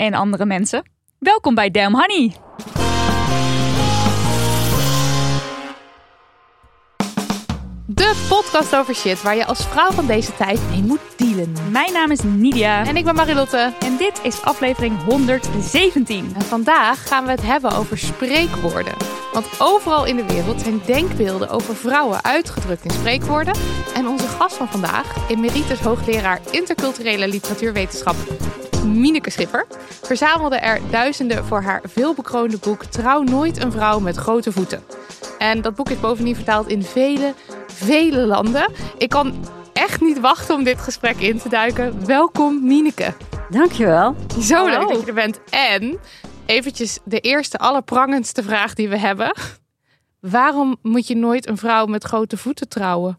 en andere mensen. Welkom bij Damn Honey. De podcast over shit waar je als vrouw van deze tijd mee moet dealen. Mijn naam is Nidia En ik ben Marilotte. en dit is aflevering 117. En vandaag gaan we het hebben over spreekwoorden. Want overal in de wereld zijn denkbeelden over vrouwen uitgedrukt in spreekwoorden. En onze gast van vandaag, emeritus hoogleraar interculturele literatuurwetenschap Mineke Schipper, verzamelde er duizenden voor haar veelbekroonde boek Trouw nooit een vrouw met grote voeten. En dat boek is bovendien vertaald in vele, vele landen. Ik kan echt niet wachten om dit gesprek in te duiken. Welkom Mineke. Dankjewel. Zo leuk Hallo. dat je er bent. En eventjes de eerste allerprangendste vraag die we hebben. Waarom moet je nooit een vrouw met grote voeten trouwen?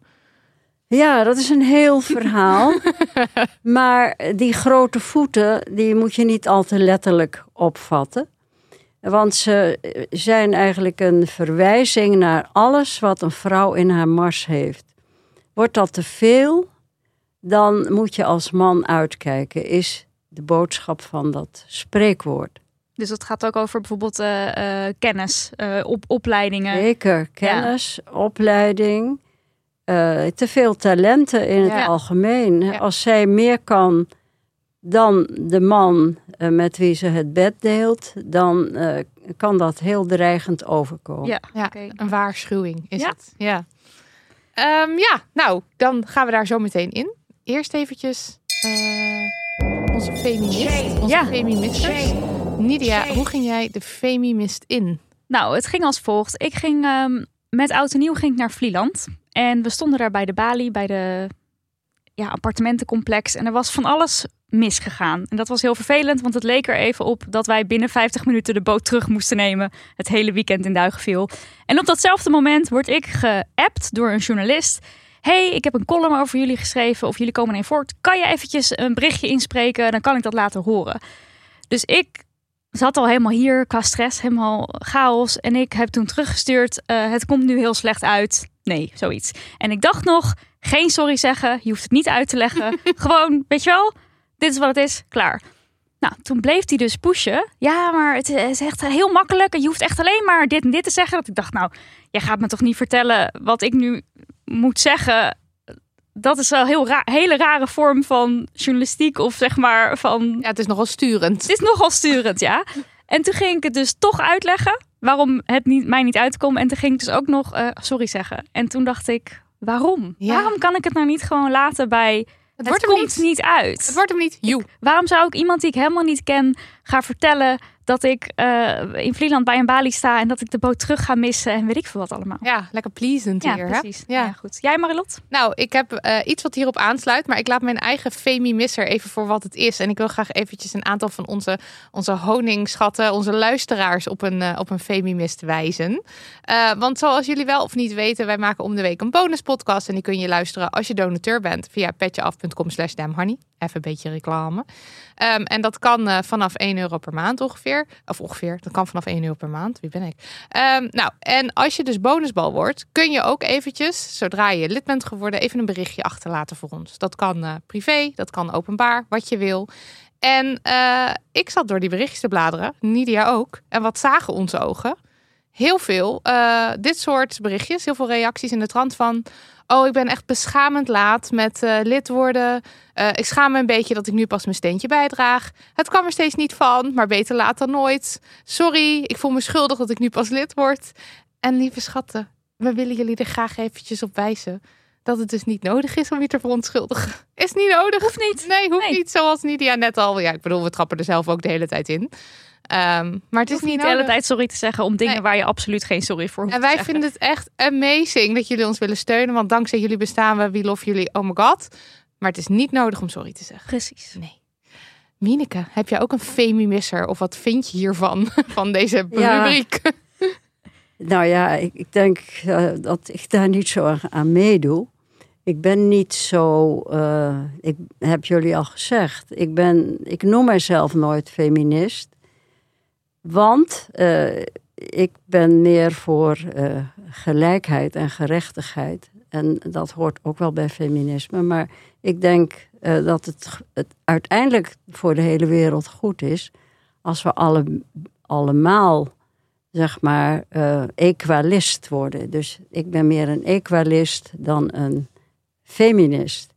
Ja, dat is een heel verhaal. maar die grote voeten, die moet je niet al te letterlijk opvatten. Want ze zijn eigenlijk een verwijzing naar alles wat een vrouw in haar mars heeft. Wordt dat te veel, dan moet je als man uitkijken, is de boodschap van dat spreekwoord. Dus het gaat ook over bijvoorbeeld eh, eh, kennis, eh, op, opleidingen. Zeker, kennis, opleiding, eh, te veel talenten in het algemeen. Ja. Als zij meer kan dan de man eh, met wie ze het bed deelt, dan eh, kan dat heel dreigend overkomen. Ja, een waarschuwing is Ja. het. Ja. Ehm, ja, nou, dan gaan we daar zo meteen in. Eerst eventjes eh, onze feminist, onze Ja. feministers. Nidia, hoe ging jij de feminist in? Nou, het ging als volgt. Ik ging ehm, met oud en nieuw ging ik naar Vlieland. En we stonden daar bij de balie, bij de ja, appartementencomplex. En er was van alles misgegaan. En dat was heel vervelend, want het leek er even op dat wij binnen 50 minuten de boot terug moesten nemen. Het hele weekend in Duigen viel. En op datzelfde moment word ik geappt door een journalist. hey, ik heb een column over jullie geschreven of jullie komen in voort. Kan je eventjes een berichtje inspreken? Dan kan ik dat laten horen. Dus ik zat al helemaal hier qua stress, helemaal chaos. En ik heb toen teruggestuurd, eh, het komt nu heel slecht uit. Nee, zoiets. En ik dacht nog, geen sorry zeggen, je hoeft het niet uit te leggen. Gewoon, weet je wel, dit is wat het is, klaar. Nou, toen bleef hij dus pushen. Ja, maar het is echt heel makkelijk. En je hoeft echt alleen maar dit en dit te zeggen. Dat ik dacht, nou, jij gaat me toch niet vertellen wat ik nu moet zeggen. Dat is wel een heel ra hele rare vorm van journalistiek. Of zeg maar van Ja, het is nogal sturend. het is nogal sturend, ja. En toen ging ik het dus toch uitleggen waarom het niet, mij niet uitkomt. En toen ging ik dus ook nog eh, sorry zeggen. En toen dacht ik, waarom? Ja. Waarom kan ik het nou niet gewoon laten bij het, Het wordt hem komt niet. niet uit? Het wordt hem niet. Joe. Waarom zou ik iemand die ik helemaal niet ken gaan vertellen dat ik eh, in Vlieland bij een balie sta en dat ik de boot terug ga missen en weet ik veel wat allemaal? Ja, lekker pleasant Ja, hier. Hè? precies. Ja. Ja. goed. Jij Marilot? Nou, ik heb eh, iets wat hierop aansluit, maar ik laat mijn eigen femi-misser even voor wat het is. En ik wil graag eventjes een aantal van onze, onze honingschatten, onze luisteraars op een, eh, op een femi-mist wijzen. Eh, want zoals jullie wel of niet weten, wij maken om de week een bonuspodcast. En die kun je luisteren als je donateur bent via petjeaf.com slash damnhoney. Even een beetje reclame. Ehm, en dat kan eh, vanaf 1 euro per maand ongeveer. Of ongeveer, dat kan vanaf 1 euro per maand. Wie ben ik? Ehm, nou, en als je dus bonusbal wordt, kun je ook eventjes, zodra je lid bent geworden, even een berichtje achterlaten voor ons. Dat kan eh, privé, dat kan openbaar, wat je wil. En eh, ik zat door die berichtjes te bladeren, Nidia ook. En wat zagen onze ogen? Heel veel eh, dit soort berichtjes, heel veel reacties in de trant van... Oh, ik ben echt beschamend laat met eh, lid worden. Eh, ik schaam me een beetje dat ik nu pas mijn steentje bijdraag. Het kwam er steeds niet van, maar beter laat dan nooit. Sorry, ik voel me schuldig dat ik nu pas lid word. En lieve schatten, we willen jullie er graag eventjes op wijzen dat het dus niet nodig is om je te verontschuldigen. Is niet nodig. Hoeft niet. Nee, hoeft Nee. niet. Zoals Nidia net al. Ja, ik bedoel, we trappen er zelf ook de hele tijd in. Ehm, maar het is niet de hele nodig. tijd sorry te zeggen om dingen Nee. waar je absoluut geen sorry voor hoeft En wij vinden het echt amazing dat jullie ons willen steunen. Want dankzij jullie bestaan we. We love jullie. Oh my god. Maar het is niet nodig om sorry te zeggen. Precies. Nee. Mineke, heb jij ook een femi-misser? Of wat vind je hiervan? Van deze Ja. rubriek? Nou ja, ik, ik denk eh, dat ik daar niet zo aan- aan meedoe. Ik ben niet zo, eh, ik heb jullie al gezegd, ik, ben, ik noem mijzelf nooit feminist. Want eh, ik ben meer voor eh, gelijkheid en gerechtigheid. En dat hoort ook wel bij feminisme. Maar ik denk eh, dat het, het uiteindelijk voor de hele wereld goed is als we alle, allemaal zeg maar, equalist worden. Dus ik ben meer een equalist dan een feminist.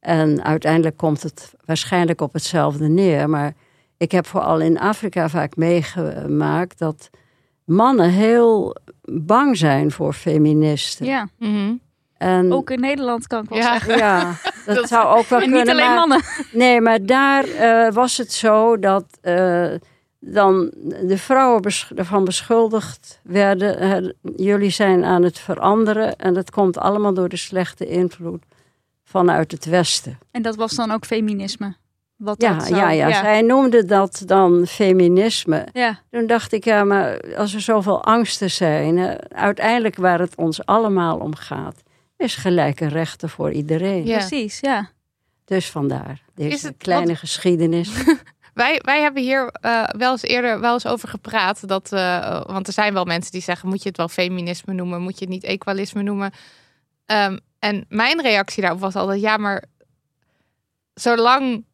En uiteindelijk komt het waarschijnlijk op hetzelfde neer. Maar ik heb vooral in Afrika vaak meegemaakt dat mannen heel bang zijn voor feministen. Ja, Mhm. En, ook in Nederland kan ik wel Ja. zeggen. ja, dat, Dat- zou ook wel En kunnen. niet alleen maar- mannen. Nee, maar daar eh, was het zo dat eh, dan de vrouwen ervan beschuldigd werden. eh, jullie zijn aan het veranderen en dat komt allemaal door de slechte invloed vanuit het Westen. En dat was dan ook feminisme. Wat Ja, dat ja, ja, ja. zij noemde dat dan feminisme. Ja, Toen dacht ik, ja, maar als er zoveel angsten zijn, eh, uiteindelijk waar het ons allemaal om gaat, is gelijke rechten voor iedereen. Ja. precies. Ja. Dus vandaar deze Is het- kleine geschiedenis. Wij, wij hebben hier eh, wel eens eerder wel eens over gepraat. Dat, eh, want er zijn wel mensen die zeggen: moet je het wel feminisme noemen? Moet je het niet equalisme noemen? Ehm, en mijn reactie daarop was altijd: ja, maar zolang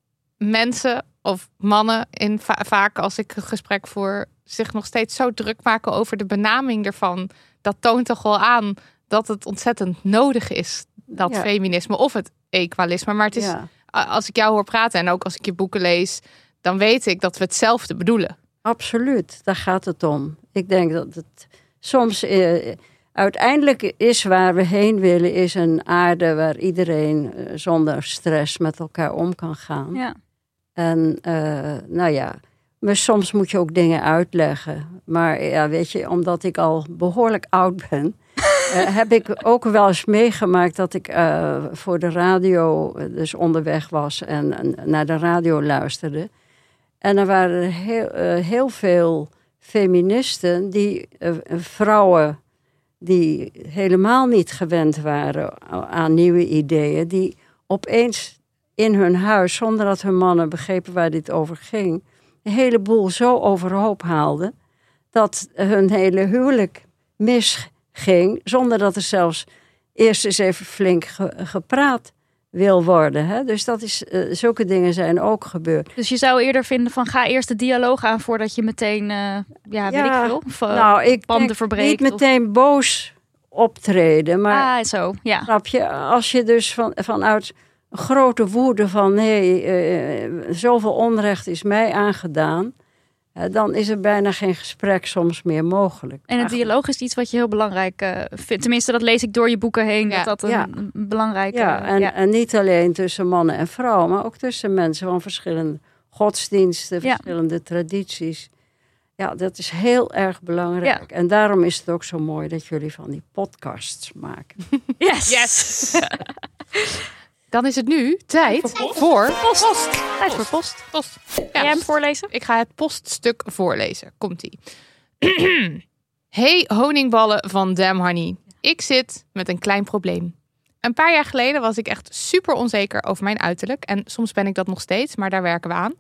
mensen of mannen, in va- vaak als ik een gesprek voer, zich nog steeds zo druk maken over de benaming ervan, dat toont toch wel aan dat het ontzettend nodig is, dat Ja. feminisme of het equalisme. Maar het is Ja. als ik jou hoor praten en ook als ik je boeken lees, dan weet ik dat we hetzelfde bedoelen. Absoluut, daar gaat het om. Ik denk dat het soms eh, uiteindelijk is waar we heen willen, is een aarde waar iedereen eh, zonder stress met elkaar om kan gaan. ja. En eh, nou ja, maar soms moet je ook dingen uitleggen. Maar ja, weet je, omdat ik al behoorlijk oud ben, eh, heb ik ook wel eens meegemaakt dat ik eh, voor de radio dus onderweg was en, naar de radio luisterde. En er waren heel, heel veel feministen, die vrouwen die helemaal niet gewend waren aan nieuwe ideeën, die opeens in hun huis, zonder dat hun mannen begrepen waar dit over ging, een heleboel zo overhoop haalden dat hun hele huwelijk misging, zonder dat er zelfs eerst eens even flink ge- gepraat wil worden. Hè? Dus dat is, eh, zulke dingen zijn ook gebeurd. Dus je zou eerder vinden van ga eerst de dialoog aan voordat je meteen, eh, ja, weet Ja, ik veel. Of, eh, nou, ik banden verbreekt niet of- meteen boos optreden, maar ah, zo, ja. Snap je? Als je dus van, vanuit grote woede van nee, eh, zoveel onrecht is mij aangedaan, eh, dan is er bijna geen gesprek soms meer mogelijk. En het dialoog is iets wat je heel belangrijk eh, vindt. Tenminste, dat lees ik door je boeken heen. Ja, dat dat een, ja. een belangrijke... Ja, en, ja. en niet alleen tussen mannen en vrouwen, maar ook tussen mensen van verschillende godsdiensten, Ja. verschillende tradities. Ja, dat is heel erg belangrijk. En daarom is het ook zo mooi dat jullie van die podcasts maken. Yes! Yes! Dan is het nu tijd voor post. Tijd voor post. Post. Ga jij hem voorlezen? Ik ga het poststuk voorlezen. Komt-ie. hey honingballen van Damn Honey. Ik zit met een klein probleem. Een paar jaar geleden was ik echt super onzeker over mijn uiterlijk. En soms ben ik dat nog steeds, maar daar werken we aan.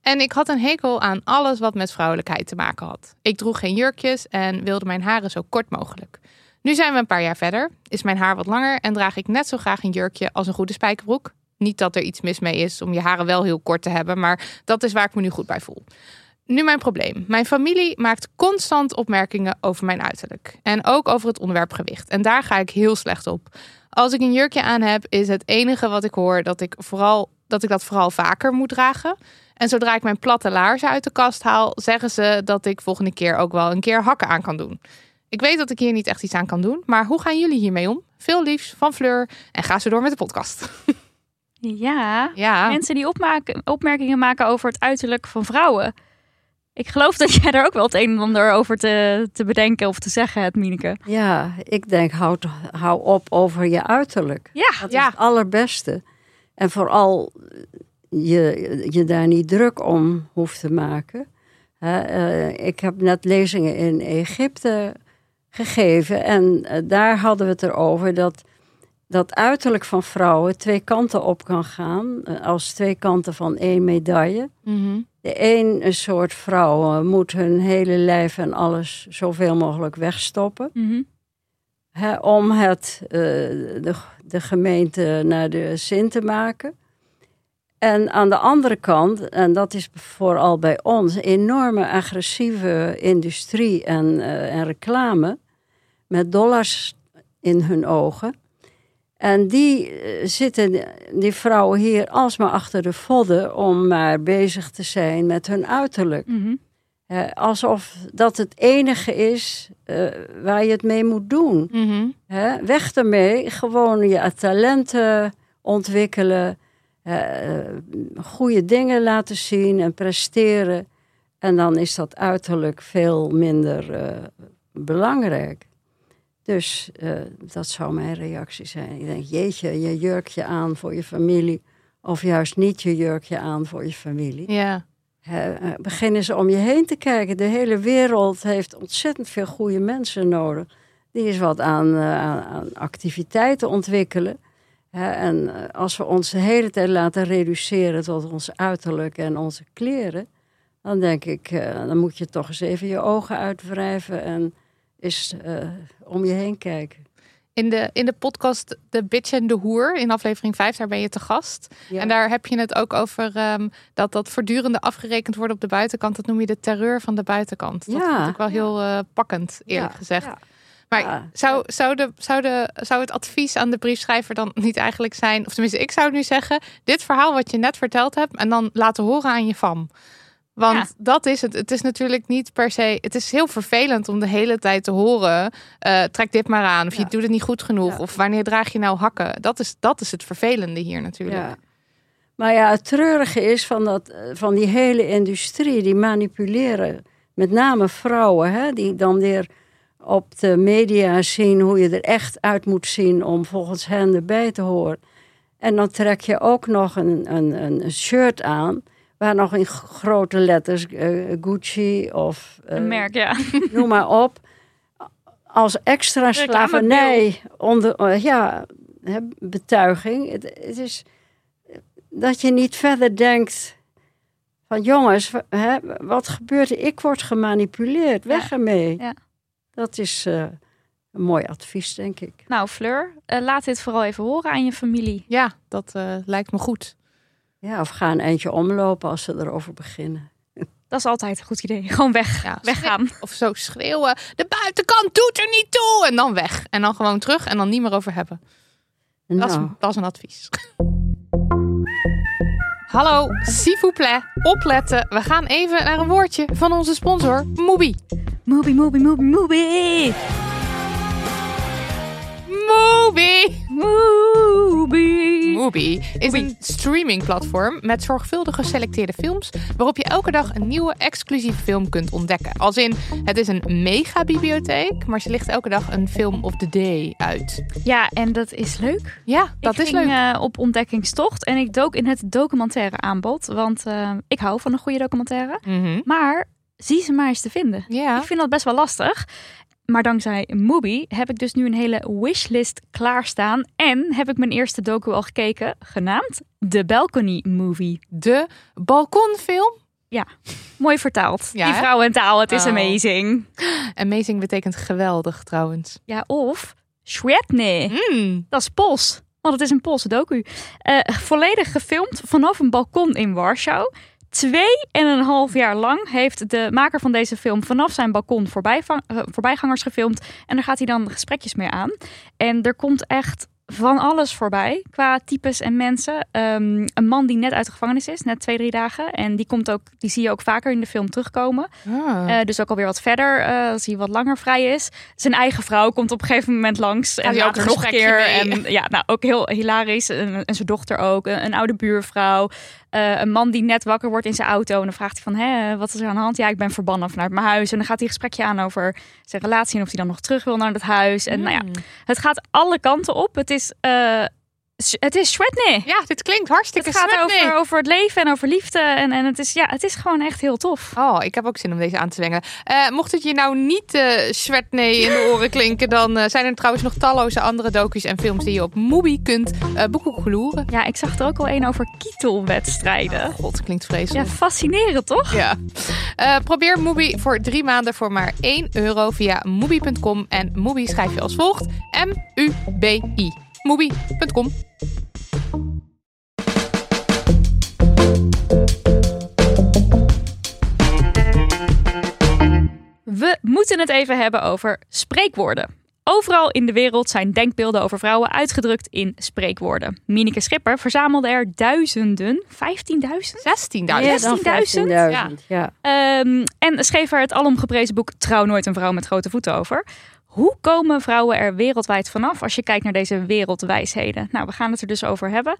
En ik had een hekel aan alles wat met vrouwelijkheid te maken had. Ik droeg geen jurkjes en wilde mijn haren zo kort mogelijk. Nu zijn we een paar jaar verder, is mijn haar wat langer en draag ik net zo graag een jurkje als een goede spijkerbroek. Niet dat er iets mis mee is om je haren wel heel kort te hebben, maar dat is waar ik me nu goed bij voel. Nu mijn probleem. Mijn familie maakt constant opmerkingen over mijn uiterlijk. En ook over het onderwerp gewicht. En daar ga ik heel slecht op. Als ik een jurkje aan heb, is het enige wat ik hoor dat ik, vooral, dat, ik dat vooral vaker moet dragen. En zodra ik mijn platte laarzen uit de kast haal, zeggen ze dat ik volgende keer ook wel een keer hakken aan kan doen. Ik weet dat ik hier niet echt iets aan kan doen, maar hoe gaan jullie hiermee om? Veel liefs van Fleur en ga zo door met de podcast. Ja, Ja, mensen die opmaken, opmerkingen maken over het uiterlijk van vrouwen. Ik geloof dat jij daar ook wel het een en ander over te, te bedenken of te zeggen hebt, Mineke. Ja, ik denk, hou, hou op over je uiterlijk. Ja, Dat Ja. is het allerbeste. En vooral je, je daar niet druk om hoeft te maken. Hè, eh, ik heb net lezingen in Egypte gegeven. En eh, daar hadden we het erover dat dat uiterlijk van vrouwen twee kanten op kan gaan. eh, als twee kanten van één medaille. Mhm. De een soort vrouw eh, moet hun hele lijf en alles zoveel mogelijk wegstoppen. Mhm. Hè, om het, de, de gemeente naar de zin te maken. En aan de andere kant, en dat is vooral bij ons, enorme agressieve industrie en, eh, en reclame met dollars in hun ogen. En die eh, zitten, die vrouwen hier alsmaar achter de vodden om maar bezig te zijn met hun uiterlijk. Mhm. Alsof dat het enige is eh, waar je het mee moet doen. Mhm. Weg ermee, gewoon je talenten ontwikkelen, goede dingen laten zien en presteren. En dan is dat uiterlijk veel minder eh, belangrijk. Dus eh, dat zou mijn reactie zijn. Ik denk, jeetje, je jurkje aan voor je familie. Of juist niet je jurkje aan voor je familie. ja. Eh, begin eens om je heen te kijken. De hele wereld heeft ontzettend veel goede mensen nodig. Die eens wat aan, eh, aan, aan activiteiten ontwikkelen. En eh, als we ons de hele tijd laten reduceren tot ons uiterlijk en onze kleren. Dan denk ik, eh, dan moet je toch eens even je ogen uitwrijven en eens eh, om je heen kijken. In de, in de podcast De Bitch en de Hoer, in aflevering 5, daar ben je te gast. Ja. En daar heb je het ook over ehm, dat dat voortdurende afgerekend wordt op de buitenkant. Dat noem je de terreur van de buitenkant. Dat Ja. vond ik wel heel pakkend, eerlijk Ja, gezegd. Maar Ja. zou, zou, de, zou, de, zou het advies aan de briefschrijver dan niet eigenlijk zijn... of tenminste, ik zou nu zeggen... dit verhaal wat je net verteld hebt... en dan laten horen aan je fam. Want Ja. dat is het. Het is natuurlijk niet per se... Het is heel vervelend om de hele tijd te horen... eh, trek dit maar aan, of je doet het niet goed genoeg... Ja. of wanneer draag je nou hakken. Dat is, dat is het vervelende hier natuurlijk. Maar ja, het treurige is van, dat, eh, van die hele industrie, die manipuleren met name vrouwen, hè, die dan weer op de media zien hoe je er echt uit moet zien om volgens hen erbij te horen. En dan trek je ook nog een, een, een shirt aan waar nog in grote letters eh, Gucci of eh, Een merk, ja. noem maar op. Als extra slavernij onder, eh, ja, betuiging. Het, het is dat je niet verder denkt van jongens, hè, wat gebeurt er? Ik word gemanipuleerd, weg Ja, ermee. ja. Dat is eh, een mooi advies, denk ik. Nou, Fleur, eh, laat dit vooral even horen aan je familie. Ja, dat eh, lijkt me goed. Ja, of ga een eindje omlopen als ze erover beginnen. Dat is altijd een goed idee. Gewoon weg. Ja, Weggaan. Of zo schreeuwen. De buitenkant doet er niet toe. En dan weg. En dan gewoon terug en dan niet meer over hebben. Dat, is, Nou, dat is een advies. Hallo, s'il vous plaît. Opletten. We gaan even naar een woordje van onze sponsor, Mubi. Moobie, moobie, moobie, moobie. Mubi! Moobie. Mubi is een streamingplatform met zorgvuldig geselecteerde films waarop je elke dag een nieuwe exclusieve film kunt ontdekken. Als in, het is een mega-bibliotheek, maar ze ligt elke dag een film of the day uit. Ja, en dat is leuk. Ja, dat ik is ging, leuk. eh, op ontdekkingstocht en ik dook in het documentaire aanbod. Want eh, ik hou van een goede documentaire. Mhm. Maar zie ze maar eens te vinden. Ja. Ik vind dat best wel lastig. Maar dankzij Mubi heb ik dus nu een hele wishlist klaarstaan. En heb ik mijn eerste docu al gekeken, genaamd The Balcony Movie. De balkonfilm. Mooi vertaald. Ja, Die vrouw en taal, het is Oh. amazing. Amazing betekent geweldig trouwens. Ja, of Świetnie. Mm. Dat is Pools. Want het is een Poolse docu. Eh, volledig gefilmd vanaf een balkon in Warschau. Twee en een half jaar lang heeft de maker van deze film vanaf zijn balkon eh, voorbijgangers gefilmd. En daar gaat hij dan gesprekjes mee aan. En er komt echt van alles voorbij qua types en mensen. Ehm, een man die net uit de gevangenis is, net twee, drie dagen. En die, komt ook, die zie je ook vaker in de film terugkomen. Ah. Eh, dus ook alweer wat verder, eh, als hij wat langer vrij is. Zijn eigen vrouw komt op een gegeven moment langs. en ook nog een keer. mee? En ja, nou ook heel hilarisch. En, en zijn dochter ook. Een, een oude buurvrouw. Eh, een man die net wakker wordt in zijn auto. En dan vraagt hij van, Hé, wat is er aan de hand? Ja, ik ben verbannen vanuit mijn huis. En dan gaat hij een gesprekje aan over zijn relatie. En of hij dan nog terug wil naar het huis. En nou ja, Mm. het gaat alle kanten op. Het is, eh het is Shredney. Ja, dit klinkt hartstikke Het gaat over, over het leven en over liefde. En, en het, is, ja, het is gewoon echt heel tof. Oh, ik heb ook zin om deze aan te zwengelen. Eh, mocht het je nou niet Swetney in de oren klinken, dan zijn er trouwens nog talloze andere docu's en films die je op Mubi kunt uh, boekhoekgeloeren. Ja, ik zag er ook al een over kietelwedstrijden. God, klinkt Ja, vreselijk. fascinerend toch? Ja. Probeer Mubi voor drie maanden voor maar 1 euro via Mubi.com. En Mubi schrijf je als volgt. M-U-B-I. Mubi.com. We moeten het even hebben over spreekwoorden. Overal in de wereld zijn denkbeelden over vrouwen uitgedrukt in spreekwoorden. Mineke Schipper verzamelde er duizenden, 15.000? 16.000. Meer dan 16.000? 15.000, ja. Ehm, en schreef er het alomgeprezen boek Trouw nooit een vrouw met grote voeten over. Hoe komen vrouwen er wereldwijd vanaf als je kijkt naar deze wereldwijsheden? Nou, we gaan het er dus over hebben.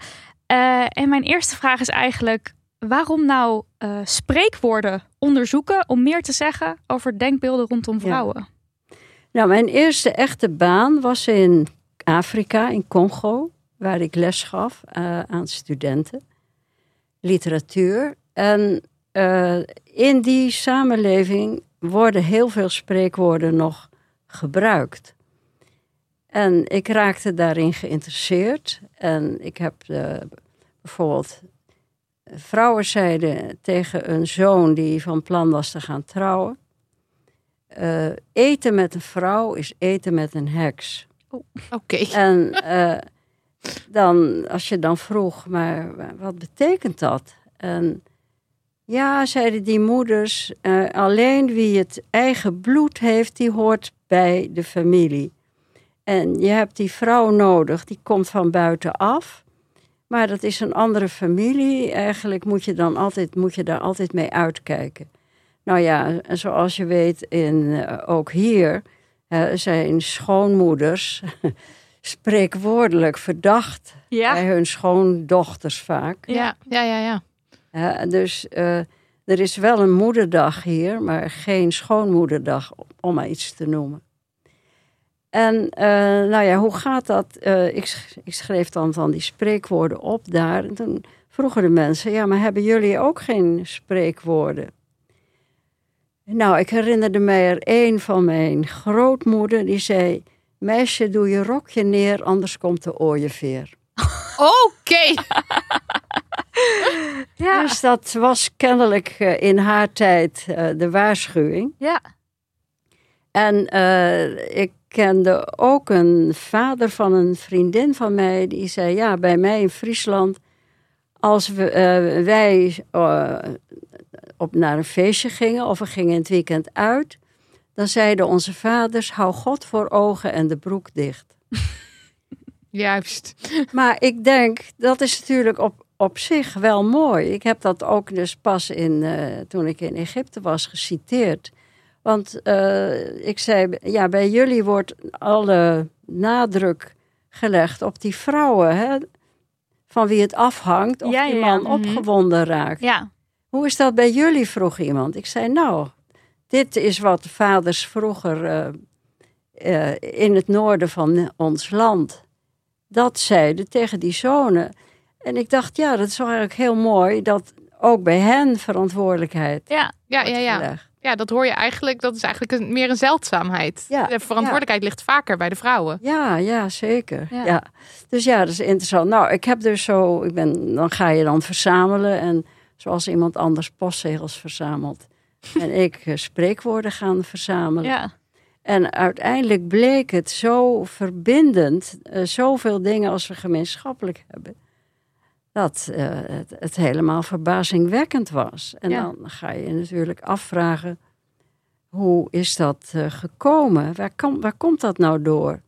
Eh, en mijn eerste vraag is eigenlijk: waarom nou eh, spreekwoorden onderzoeken om meer te zeggen over denkbeelden rondom vrouwen? Nou, mijn eerste echte baan was in Afrika, in Congo, waar ik les gaf eh, aan studenten. Literatuur. En in die samenleving worden heel veel spreekwoorden nog gebruikt. En ik raakte daarin geïnteresseerd. En ik heb eh, bijvoorbeeld vrouwen zeiden tegen een zoon die van plan was te gaan trouwen. eh, eten met een vrouw is eten met een heks. Oké. En eh, dan, als je dan vroeg, maar wat betekent dat? En ja, zeiden die moeders, alleen wie het eigen bloed heeft, die hoort bij de familie. En je hebt die vrouw nodig, die komt van buitenaf. Maar dat is een andere familie. Eigenlijk moet je, dan altijd, moet je daar altijd mee uitkijken. Nou ja, en zoals je weet, in, eh, ook hier eh, zijn schoonmoeders spreekwoordelijk verdacht Ja, bij hun schoondochters vaak. Ja, ja, ja, ja. Hè, dus eh, er is wel een moederdag hier, maar geen schoonmoederdag, om maar iets te noemen. En eh, nou ja, hoe gaat dat? Eh, ik, ik schreef dan van die spreekwoorden op daar. En toen vroegen de mensen, ja, maar hebben jullie ook geen spreekwoorden? Nou, ik herinnerde mij er één van mijn grootmoeder, die zei... Meisje, doe je rokje neer, anders komt de ooieveer. Oké. ja, Dus dat was kennelijk eh, in haar tijd eh, de waarschuwing. ja. En eh, ik kende ook een vader van een vriendin van mij. Die zei, ja, bij mij in Friesland... als we, wij op, naar een feestje gingen of we gingen in het weekend uit... dan zeiden onze vaders, hou God voor ogen en de broek dicht. Juist. Maar ik denk, dat is natuurlijk op, op zich wel mooi. Ik heb dat ook dus pas in, eh, toen ik in Egypte was geciteerd. Want eh, ik zei, ja, bij jullie wordt alle nadruk gelegd op die vrouwen, hè, van wie het afhangt of Ja, die ja. man Mhm. opgewonden raakt. ja. Hoe is dat bij jullie, vroeg iemand. Ik zei, nou, dit is wat de vaders vroeger eh, in het noorden van ons land, dat zeiden tegen die zonen. En ik dacht, ja, dat is eigenlijk heel mooi dat ook bij hen verantwoordelijkheid ja. Ja, ja, ja. gelegd. Ja, dat hoor je eigenlijk. Dat is eigenlijk een, meer een zeldzaamheid. Ja, De verantwoordelijkheid ligt vaker bij de vrouwen. Ja, ja, zeker. Ja. Ja. Dus ja, dat is interessant. Nou, ik heb dus zo, ik ben, dan ga je dan verzamelen en zoals iemand anders postzegels verzamelt. en ik eh, spreekwoorden gaan verzamelen. ja. En uiteindelijk bleek het zo verbindend, eh, zoveel dingen als we gemeenschappelijk hebben, dat eh, het, het helemaal verbazingwekkend was. En Ja. dan ga je je natuurlijk afvragen, hoe is dat eh, gekomen? Waar, kom, waar komt dat nou door?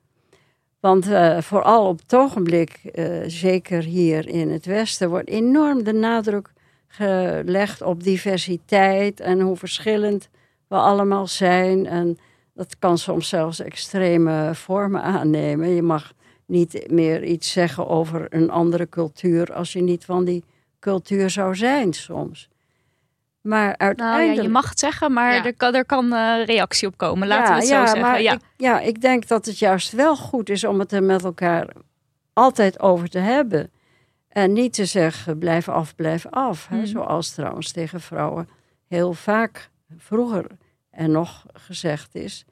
Want eh, vooral op het ogenblik, zeker hier in het Westen, wordt enorm de nadruk gelegd op diversiteit en hoe verschillend we allemaal zijn. En dat kan soms zelfs extreme vormen aannemen. Je mag niet meer iets zeggen over een andere cultuur als je niet van die cultuur zou zijn soms. Maar Nou uiteindelijk... ja, je mag het zeggen, maar Ja. er kan, er kan eh, reactie op komen. Laten we het zo ja, zeggen. Maar ja. Ik, ja, ik denk dat het juist wel goed is om het er met elkaar altijd over te hebben. En niet te zeggen, blijf af, blijf af. Hè? Mhm. Zoals trouwens tegen vrouwen heel vaak vroeger en nog gezegd is.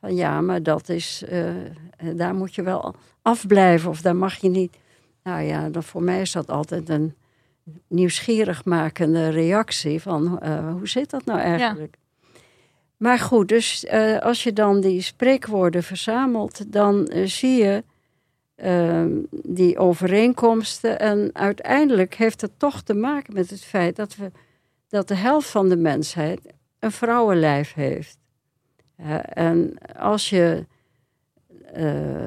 Van ja, maar dat is, eh, daar moet je wel afblijven of daar mag je niet. Nou ja, dan voor mij is dat altijd een nieuwsgierig makende reactie van eh, hoe zit dat nou eigenlijk? Maar goed, dus eh, als je dan die spreekwoorden verzamelt, dan zie je eh, die overeenkomsten. En uiteindelijk heeft het toch te maken met het feit dat, we, dat de helft van de mensheid een vrouwenlijf heeft. Hè, en als je. eh,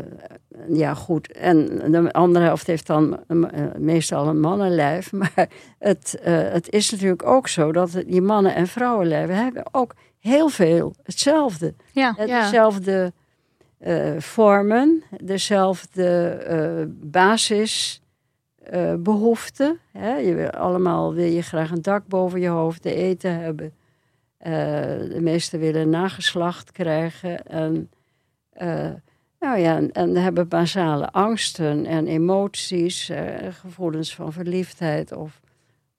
ja, goed. En de andere helft heeft dan eh, meestal een mannenlijf. Maar het, eh, het is natuurlijk ook zo dat die mannen- en vrouwenlijven hebben ook heel veel hetzelfde. Ja. Eh, eh, vormen, dezelfde eh basisbehoeften. hè. je wil, allemaal wil je graag een dak boven je hoofd, te eten hebben. Eh, de meesten willen nageslacht krijgen. En, eh, nou ja, en, en hebben basale angsten en emoties, eh, gevoelens van verliefdheid of,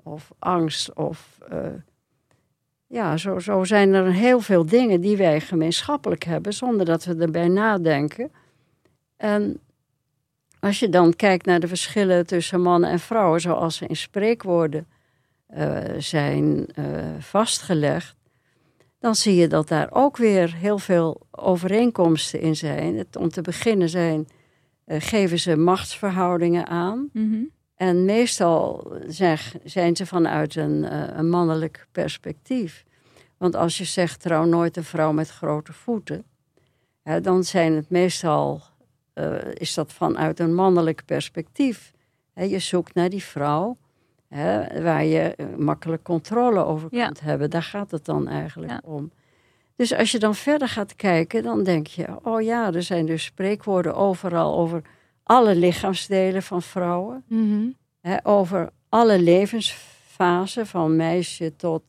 of angst of... ja, zo, zo zijn er heel veel dingen die wij gemeenschappelijk hebben, zonder dat we erbij nadenken. En als je dan kijkt naar de verschillen tussen mannen en vrouwen, zoals ze in spreekwoorden zijn vastgelegd, dan zie je dat daar ook weer heel veel overeenkomsten in zijn. Het, om te beginnen zijn, eh, geven ze machtsverhoudingen aan. Mhm. En meestal zijn, zijn ze vanuit een, eh, een mannelijk perspectief. Want als je zegt trouw nooit een vrouw met grote voeten, hè, dan zijn het meestal eh, is dat vanuit een mannelijk perspectief. Hè, je zoekt naar die vrouw hè, waar je eh, makkelijk controle over Ja. kunt hebben. Daar gaat het dan eigenlijk Ja. om. Dus als je dan verder gaat kijken, dan denk je: oh ja, er zijn dus spreekwoorden overal over alle lichaamsdelen van vrouwen. Mhm. Hè, over alle levensfasen, van meisje tot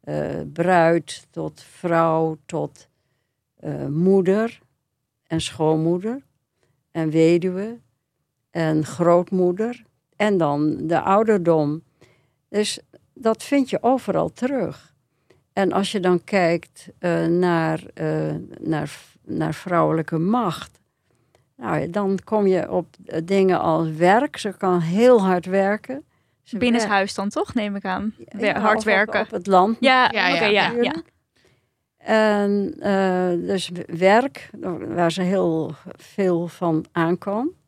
eh, bruid, tot vrouw, tot eh, moeder en schoonmoeder en weduwe en grootmoeder en dan de ouderdom. Dus dat vind je overal terug. En als je dan kijkt eh, naar, eh, naar, naar vrouwelijke macht, nou, dan kom je op eh, dingen als werk. Ze kan heel hard werken. Ze Binnenshuis dan toch, neem ik aan. ja, hard op- werken. Op, het land. Ja, Ja, ja, ja, ja. natuurlijk. En dus werk, waar ze heel veel van aankwam.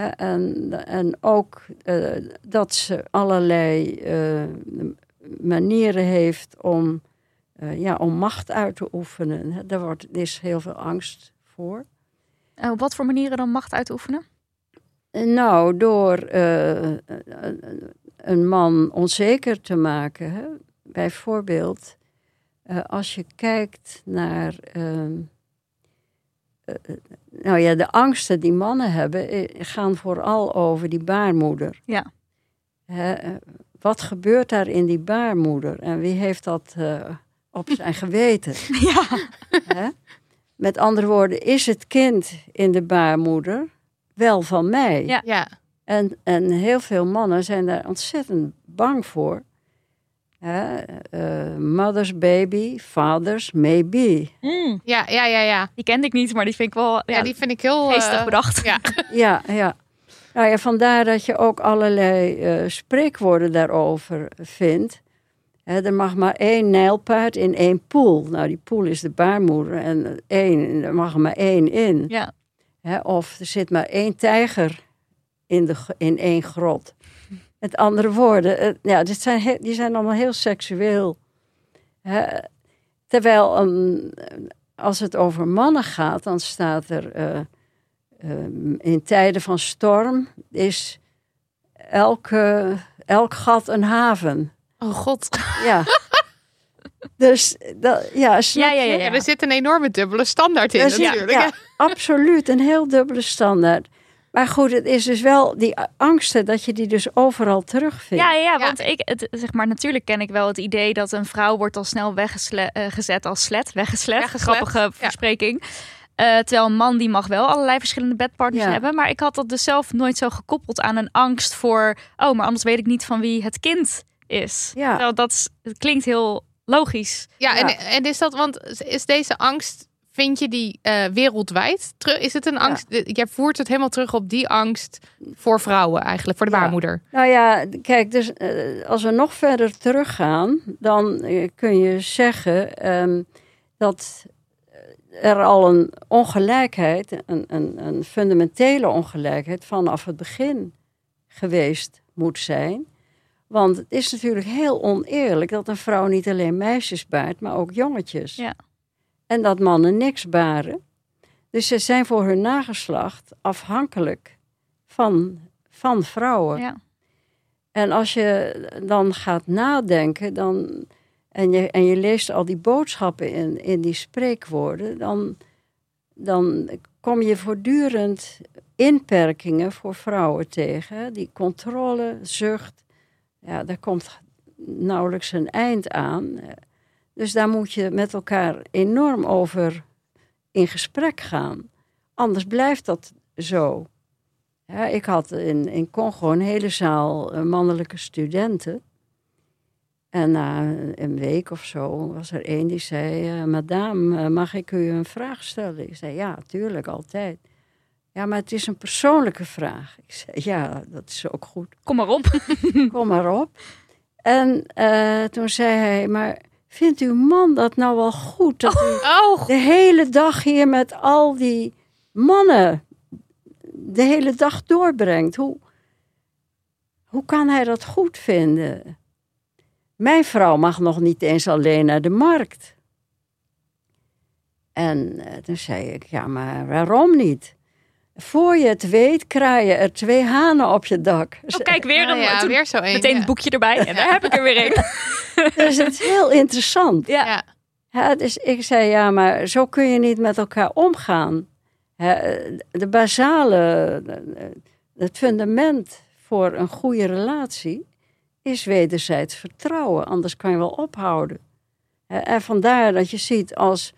En, en ook eh, dat ze allerlei eh, manieren heeft om, eh, ja, om macht uit te oefenen. Daar wordt, is heel veel angst voor. En op wat voor manieren dan macht uitoefenen? Nou, door een man onzeker te maken. Bijvoorbeeld, als je kijkt naar. Eh, nou ja, de angsten die mannen hebben, eh, gaan vooral over die baarmoeder. Ja. Hè, eh, wat gebeurt daar in die baarmoeder? En wie heeft dat eh, op zijn geweten? Ja. Hè? Met andere woorden, is het kind in de baarmoeder wel van mij? Ja. Ja. En, en heel veel mannen zijn daar ontzettend bang voor. Hè? eh, mother's baby, father's maybe. Mm, Ja, ja, ja, ja. die kende ik niet, maar die vind ik wel Ja, ja, die vind ik heel... geestig eh, bedacht. Ja. Ja, ja. Nou ja, vandaar dat je ook allerlei eh, spreekwoorden daarover vindt. Hè, er mag maar één nijlpaard in één poel. Nou, die poel is de baarmoeder en één, er mag er maar één in. Ja. Hè, of er zit maar één tijger in, de, in één grot. Met andere woorden, eh, ja, dit zijn die zijn allemaal heel seksueel. Hè. Terwijl um, als het over mannen gaat, dan staat er... eh, ehm, in tijden van storm is elke, elk gat een haven. Oh god. Ja. dus dat, ja, Ja, ja, ja, er zit een enorme dubbele standaard in natuurlijk. ja, absoluut, een heel dubbele standaard. Maar goed, het is dus wel die angsten dat je die dus overal terugvindt. Ja, ja, want ik, het, zeg maar, natuurlijk ken ik wel het idee dat een vrouw wordt al snel weggezet als slet. Weggeslet, Weggeslet, grappige ja. verspreking. Eh, terwijl een man die mag wel allerlei verschillende bedpartners Ja. hebben. Maar ik had dat dus zelf nooit zo gekoppeld aan een angst voor... oh, maar anders weet ik niet van wie het kind is. Ja. Terwijl dat, is- klinkt heel logisch. Ja, Ja. En, en is dat, want is deze angst, vind je die eh, wereldwijd? Terug, is het een angst, jij voert het helemaal terug op die angst voor vrouwen eigenlijk, voor de Ja. baarmoeder. Nou ja, kijk, dus eh, als we nog verder teruggaan, dan eh, kun je zeggen ehm, dat er al een ongelijkheid, een, een, een fundamentele ongelijkheid vanaf het begin geweest moet zijn. Want het is natuurlijk heel oneerlijk dat een vrouw niet alleen meisjes baart, maar ook jongetjes. Ja. En dat mannen niks baren. Dus ze zijn voor hun nageslacht afhankelijk van, van vrouwen. Ja. En als je dan gaat nadenken dan, en, je, en je leest al die boodschappen in, in die spreekwoorden, dan, dan kom je voortdurend inperkingen voor vrouwen tegen. Die controle, zucht, ja, daar komt nauwelijks een eind aan. Dus daar moet je met elkaar enorm over in gesprek gaan. Anders blijft dat zo. Ja, ik had in, in Congo een hele zaal eh, mannelijke studenten. En na een week of zo was er één die zei: eh, Madame, eh, mag ik u een vraag stellen? Ik zei: Ja, tuurlijk, altijd. Ja, maar het is een persoonlijke vraag. Ik zei: Ja, dat is ook goed. Kom maar op. Kom maar op. En toen zei hij: Maar vindt uw man dat nou wel goed? Dat u Oh, de hele dag hier met al die mannen de hele dag doorbrengt. Hoe, hoe kan hij dat goed vinden? Mijn vrouw mag nog niet eens alleen naar de markt. En eh, toen zei ik, ja, maar waarom niet? Voor je het weet, kraaien er twee hanen op je dak. Oh, kijk, weer nou een ja, toen weer zo één. meteen ja. het boekje erbij. En daar heb ik er weer een. Dus het is heel interessant. Ja. Ja. Dus ik zei, ja, maar zo kun je niet met elkaar omgaan. Hè, de basale, het fundament voor een goede relatie is wederzijds vertrouwen. Anders kan je wel ophouden. Hè, En vandaar dat je ziet, als,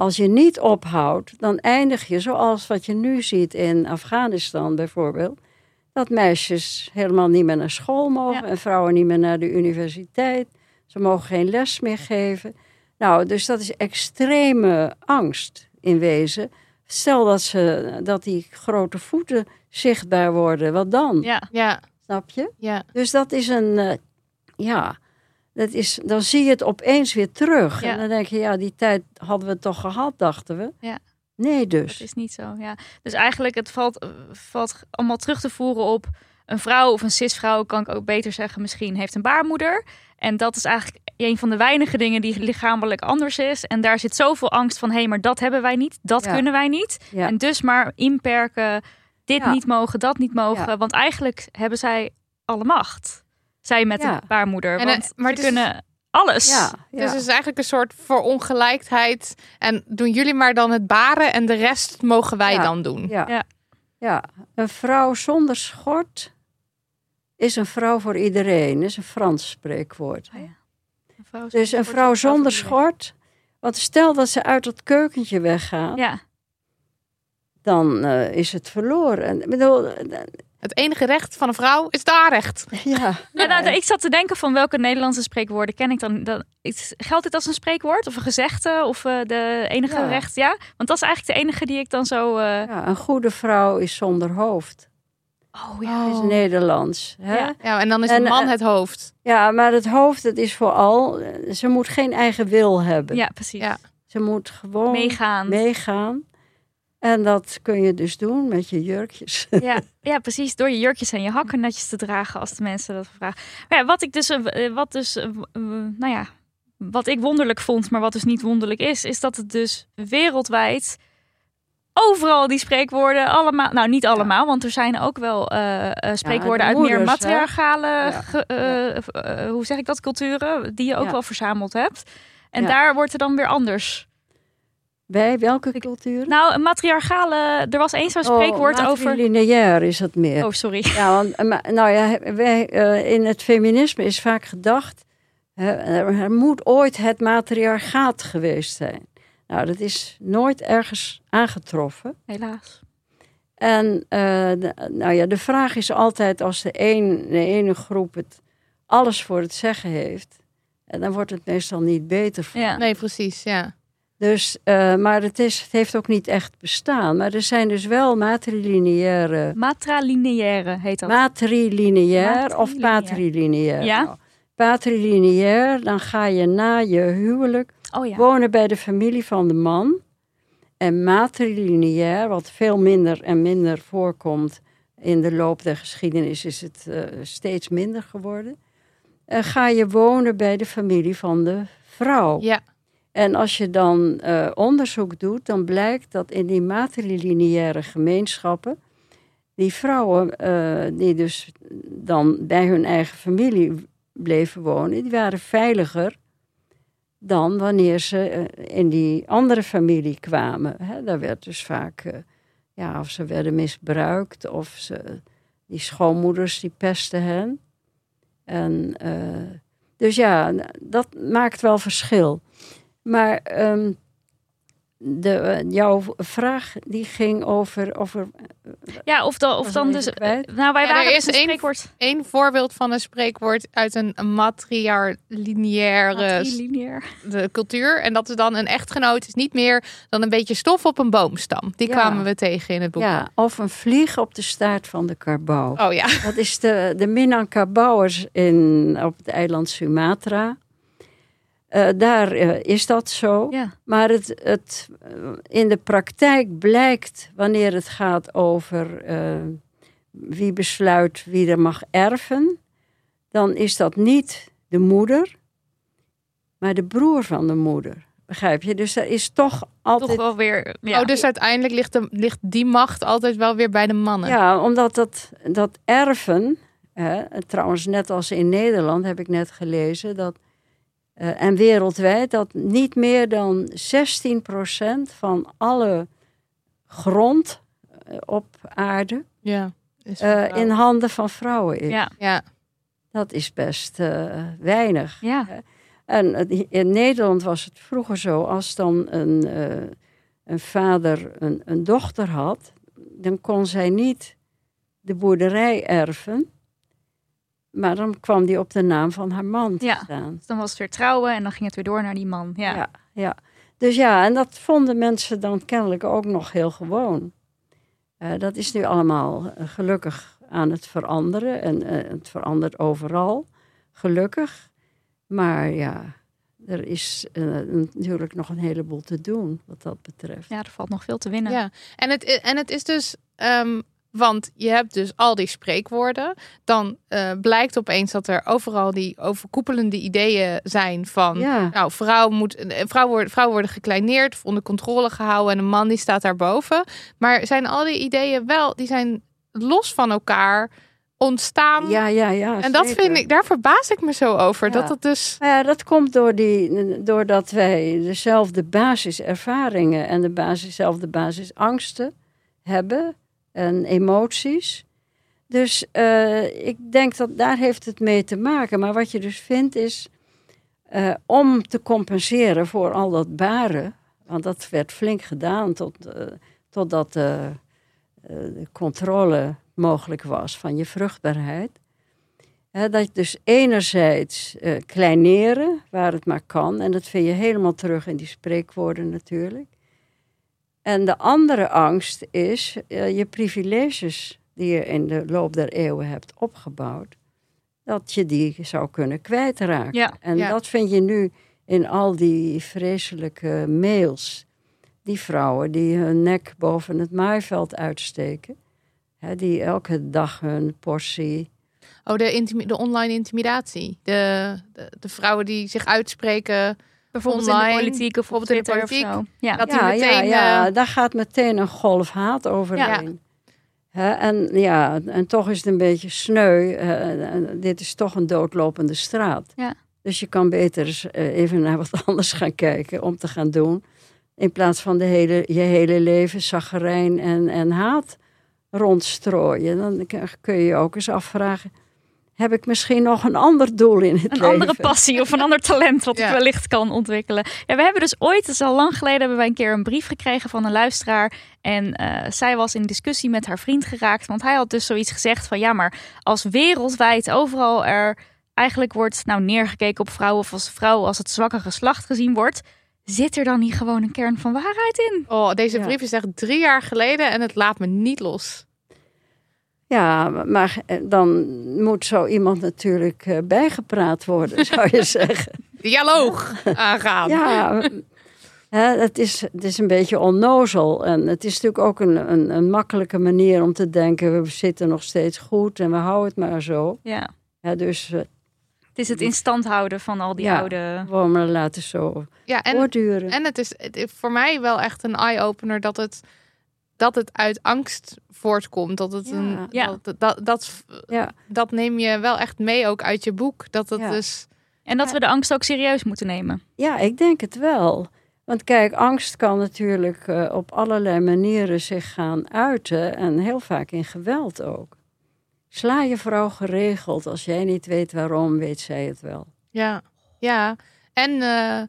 als je niet ophoudt, dan eindig je zoals wat je nu ziet in Afghanistan bijvoorbeeld. Dat meisjes helemaal niet meer naar school mogen Ja. en vrouwen niet meer naar de universiteit. Ze mogen geen les meer geven. Nou, dus dat is extreme angst in wezen. Stel dat, ze, dat die grote voeten zichtbaar worden, wat dan? Ja. Ja, Snap je? ja. Dus dat is een, eh, ja, dat is, dan zie je het opeens weer terug. Ja. En dan denk je, ja, die tijd hadden we toch gehad, dachten we. Ja. Nee Dat dus. is niet zo, ja. Dus eigenlijk, het valt, eh, valt allemaal terug te voeren op een vrouw of een cisvrouw, kan ik ook beter zeggen, misschien heeft een baarmoeder. En dat is eigenlijk een van de weinige dingen die lichamelijk anders is. En daar zit zoveel angst van, hé, hey, maar dat hebben wij niet, dat Ja. kunnen wij niet. Ja. En dus maar inperken, dit Ja. niet mogen, dat niet mogen. Want eigenlijk hebben zij alle macht. Zij met Ja. de baarmoeder. En, eh, want maar ze is- kunnen alles. Ja, Dus het is eigenlijk een soort verongelijkheid. En doen jullie maar dan het baren en de rest mogen wij Ja. dan doen. Ja. Ja. ja, een vrouw zonder schort is een vrouw voor iedereen. is een Frans spreekwoord. Oh ja. Een vrouw Dus een zonder vrouw schort is wel zonder iedereen. schort, want stel dat ze uit het keukentje weggaat, Ja, dan eh, is het verloren. En, ik bedoel, eh, Het enige recht van een vrouw is het aanrecht. ja, Ja, nou, ik zat te denken van welke Nederlandse spreekwoorden ken ik dan. geldt dit als een spreekwoord of een gezegde of eh, de enige Ja. recht? Ja, want dat is eigenlijk de enige die ik dan zo. eh, ja, een goede vrouw is zonder hoofd. Oh Dat is Nederlands. Hè? Ja. Ja. Ja, en dan is En, de man eh, het hoofd. maar het hoofd, het is vooral, ze moet geen eigen wil hebben. ja, precies. Ja. Ze moet gewoon Meegaan. meegaan. En dat kun je dus doen met je jurkjes. Ja, ja, precies. Door je jurkjes en je hakken netjes te dragen als de mensen dat vragen. Maar ja, wat ik dus, eh, wat dus, eh, eh, nou ja, wat ik wonderlijk vond, maar wat dus niet wonderlijk is, is dat het dus wereldwijd overal die spreekwoorden. Allemaal, nou, niet allemaal, want er zijn ook wel eh, spreekwoorden de uit meer matriarchale, Ja, ge- hoe zeg ik dat, culturen, die je ook wel verzameld hebt. En daar wordt er dan weer anders. Bij welke culturen? Nou, een matriarchale, er was eens zo'n spreekwoord oh, over. lineair is het meer. Oh, sorry. Ja, want, eh, nou ja, wij, eh, in het feminisme is vaak gedacht, hè, er, er moet ooit het matriarchaat geweest zijn. Nou, dat is nooit ergens aangetroffen. Helaas. En eh, de, nou ja, de vraag is altijd als de, een, de ene groep het alles voor het zeggen heeft, en dan wordt het meestal niet beter. Ja. Nee, precies, ja. Dus, eh, maar het, is, het heeft ook niet echt bestaan. Maar er zijn dus wel matrilineaire Matralineaire heet dat. Matrilineair of patrilineair. Ja? Nou, patrilineair, dan ga je na je huwelijk oh ja. wonen bij de familie van de man. En matrilineair, wat veel minder en minder voorkomt in de loop der geschiedenis, is het eh, steeds minder geworden. En ga je wonen bij de familie van de vrouw. Ja, En als je dan eh, onderzoek doet, dan blijkt dat in die matrilineaire gemeenschappen, die vrouwen eh, die dus dan bij hun eigen familie bleven wonen, die waren veiliger dan wanneer ze eh, in die andere familie kwamen. Daar werd dus vaak, ja, of ze werden misbruikt, of ze, die schoonmoeders die pesten hen. En, dus ja, dat maakt wel verschil. Maar ehm, de, eh, jouw vraag die ging over. over Ja, of, dan, of dan dus. kwijt. Nou, wij Ja, er waren is een één- spreekwoord. Eén voorbeeld van een spreekwoord uit een matriarlineaire Matrilineair. de cultuur. En dat is dan een echtgenoot is niet meer dan een beetje stof op een boomstam. Die Ja. kwamen we tegen in het boek. ja, of een vlieg op de staart van de karbouw. Oh ja. Dat is de, de Minangkabouwers in, op het eiland Sumatra. Eh, daar eh, is dat zo. Ja. Maar het, het, eh, in de praktijk blijkt wanneer het gaat over eh, wie besluit wie er mag erven, dan is dat niet de moeder, maar de broer van de moeder. Begrijp je? Dus er is toch altijd. Toch wel weer. Ja. Oh, dus uiteindelijk ligt, de, ligt die macht altijd wel weer bij de mannen. Ja, omdat dat, dat erven, hè, trouwens net als in Nederland heb ik net gelezen, dat, eh, en wereldwijd, dat niet meer dan 16% van alle grond eh, op aarde Ja. Is eh, in handen van vrouwen is. Ja. ja. Dat is best eh, weinig. Ja. En in Nederland was het vroeger zo, als dan een, eh, een vader een, een dochter had, dan kon zij niet de boerderij erven, maar dan kwam die op de naam van haar man te Ja. staan. Dus dan was het weer trouwen en dan ging het weer door naar die man. Ja. Ja, ja. Dus ja, en dat vonden mensen dan kennelijk ook nog heel gewoon. Eh, dat is nu allemaal eh, gelukkig aan het veranderen en eh, het verandert overal, gelukkig. Maar ja, er is eh, natuurlijk nog een heleboel te doen wat dat betreft. Ja, er valt nog veel te winnen. Ja, en het, en het is dus, ehm, want je hebt dus al die spreekwoorden. Dan eh, blijkt opeens dat er overal die overkoepelende ideeën zijn van. Ja. Nou, vrouw moet, een vrouw worden, vrouwen worden gekleineerd of onder controle gehouden en een man die staat daarboven. Maar zijn al die ideeën wel, die zijn los van elkaar ontstaan. Ja, ja, ja. en dat vind ik, daar verbaas ik me zo over. Ja. Dat het dus. Nou ja, dat komt door die, doordat wij dezelfde basiservaringen en de basis, dezelfde basisangsten hebben en emoties. Dus eh, ik denk dat daar heeft het mee te maken. Maar wat je dus vindt is, eh, om te compenseren voor al dat baren, want dat werd flink gedaan tot, eh, totdat de controle mogelijk was van je vruchtbaarheid. Dat je dus enerzijds kleineren, waar het maar kan. En dat vind je helemaal terug in die spreekwoorden natuurlijk. En de andere angst is eh, je privileges die je in de loop der eeuwen hebt opgebouwd. Dat je die zou kunnen kwijtraken. Ja, en ja. dat vind je nu in al die vreselijke mails. Die vrouwen die hun nek boven het maaiveld uitsteken. Hè, die elke dag hun portie Oh, de, de online intimidatie. De, de, de vrouwen die zich uitspreken Bijvoorbeeld in de politiek of op bijvoorbeeld in de Twitter of zo. Ja. Dat ja, meteen... ja, ja, eh, daar gaat meteen een golf haat overheen. Hè, en ja, en toch is het een beetje sneu. eh, en dit is toch een doodlopende straat. Ja. Dus je kan beter eens, eh, even naar wat anders gaan kijken om te gaan doen. In plaats van de hele, je hele leven zaggerijn en, en haat rondstrooien. Dan kun je je ook eens afvragen... heb ik misschien nog een ander doel in het Een leven? andere passie of een ander talent wat Ja. ik wellicht kan ontwikkelen. Ja, we hebben dus ooit, dat is al lang geleden, hebben wij een keer een brief gekregen van een luisteraar. En eh, zij was in discussie met haar vriend geraakt. Want hij had dus zoiets gezegd van ja, maar als wereldwijd overal er eigenlijk wordt nou, neergekeken op vrouwen of als vrouw als het zwakke geslacht gezien wordt. Zit er dan niet gewoon een kern van waarheid in? Oh, deze Ja. brief is echt drie jaar geleden en het laat me niet los. Ja, maar eh, dan moet zo iemand natuurlijk eh, bijgepraat worden, zou je zeggen. Dialoog aangaan. Ja, het, is, het is een beetje onnozel. En het is natuurlijk ook een, een, een makkelijke manier om te denken... we zitten nog steeds goed en we houden het maar zo. Ja, Ja, dus eh, het is het in stand houden van al die Ja. oude... gewoon laten zo Ja, en, voortduren. en het is het is voor mij wel echt een eye-opener dat het, dat het uit angst voortkomt. Dat, het Ja. een, Ja. dat, dat, dat, ja, dat neem je wel echt mee ook uit je boek. Dat het Ja. dus... En dat we de angst ook serieus moeten nemen. ja, ik denk het wel. Want kijk, angst kan natuurlijk eh, op allerlei manieren zich gaan uiten. En heel vaak in geweld ook. Sla je vrouw geregeld. Als jij niet weet waarom, weet zij het wel. Ja, ja. En eh,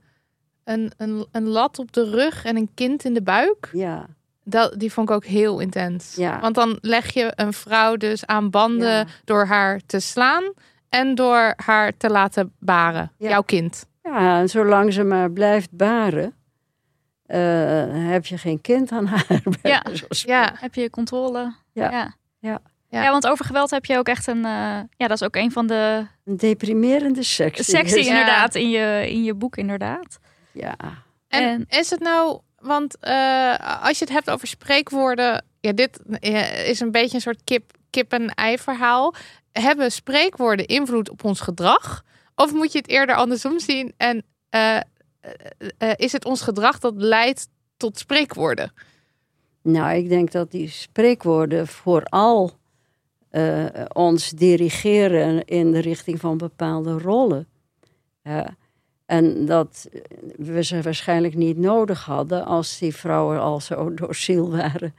een, een, een lat op de rug en een kind in de buik. Ja, Dat, die vond ik ook heel intens. Ja. Want dan leg je een vrouw dus aan banden Ja. door haar te slaan en door haar te laten baren. Ja. Jouw kind. Ja, en zolang ze maar blijft baren, eh, heb je geen kind aan haar. Ja. Ja, Heb je controle? Ja. Ja. Ja. Ja. Ja, want over geweld heb je ook echt een... eh, ja, dat is ook een van de Een deprimerende seks. Sexy Ja. inderdaad, in je, in je boek inderdaad. Ja. En, En- is het nou, want eh, als je het hebt over spreekwoorden, ja, dit is een beetje een soort kip, en ei verhaal. Hebben spreekwoorden invloed op ons gedrag? Of moet je het eerder andersom zien? En eh, eh, is het ons gedrag dat leidt tot spreekwoorden? Nou, ik denk dat die spreekwoorden vooral ons dirigeren in de richting van bepaalde rollen. En dat we ze waarschijnlijk niet nodig hadden als die vrouwen al zo dociel waren.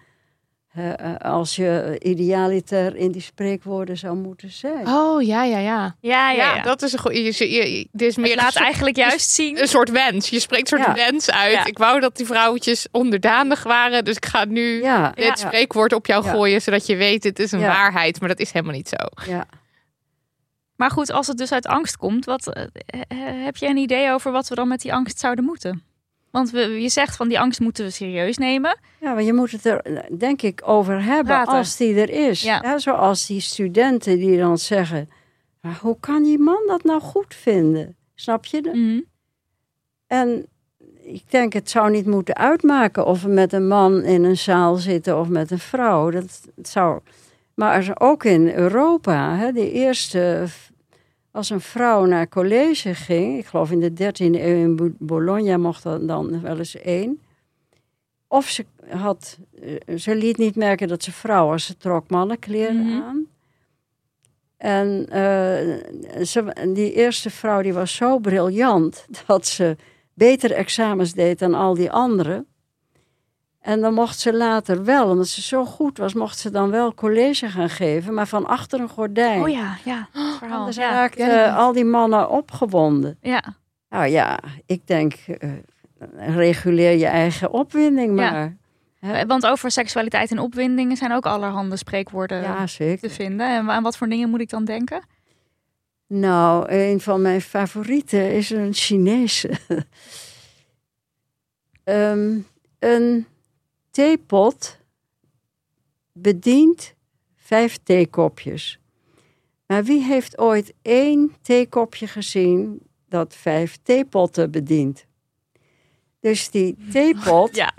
Eh, als je idealiter in die spreekwoorden zou moeten zijn. Oh ja, ja, ja. Ja, ja, ja. dat is een goed. Je, je, je- dit is meer Het laat soort- eigenlijk juist zien. een soort wens. Je spreekt een soort Ja. wens uit. Ja. Ik wou dat die vrouwtjes onderdanig waren, dus ik ga nu Ja, dit ja, spreekwoord op jou Ja. gooien, zodat je weet het is een Ja. waarheid, maar dat is helemaal niet zo. ja. Maar goed, als het dus uit angst komt, wat, eh, eh, heb je een idee over wat we dan met die angst zouden moeten? Want we, je zegt van die angst moeten we serieus nemen. Ja, maar je moet het er denk ik over hebben Praten. als die er is. Ja. Ja, zoals die studenten die dan zeggen, maar hoe kan die man dat nou goed vinden? Snap je? Mhm. En ik denk het zou niet moeten uitmaken of we met een man in een zaal zitten of met een vrouw. Dat zou, maar ook in Europa, hè, de eerste, als een vrouw naar college ging, ik geloof in de 13e eeuw in Bo- Bologna mocht dat dan wel eens één. Of ze, had, eh, ze liet niet merken dat ze vrouw was, ze trok mannenkleren Mhm. aan. En eh, ze, die eerste vrouw die was zo briljant dat ze beter examens deed dan al die anderen. En dan mocht ze later wel, omdat ze zo goed was, mocht ze dan wel college gaan geven, maar van achter een gordijn. Oh ja, ja. het Verhaal. Anders Ja. raakten niet. al die mannen opgewonden. ja. Nou ja, ik denk, eh, reguleer je eigen opwinding Ja. maar. Eh, Want over seksualiteit en opwindingen zijn ook allerhande spreekwoorden Ja, te vinden. En aan wat voor dingen moet ik dan denken? Nou, een van mijn favorieten is een Chinese. Ehm, een theepot bedient vijf theekopjes. Maar wie heeft ooit één theekopje gezien dat vijf theepotten bedient? Dus die theepot, Ja.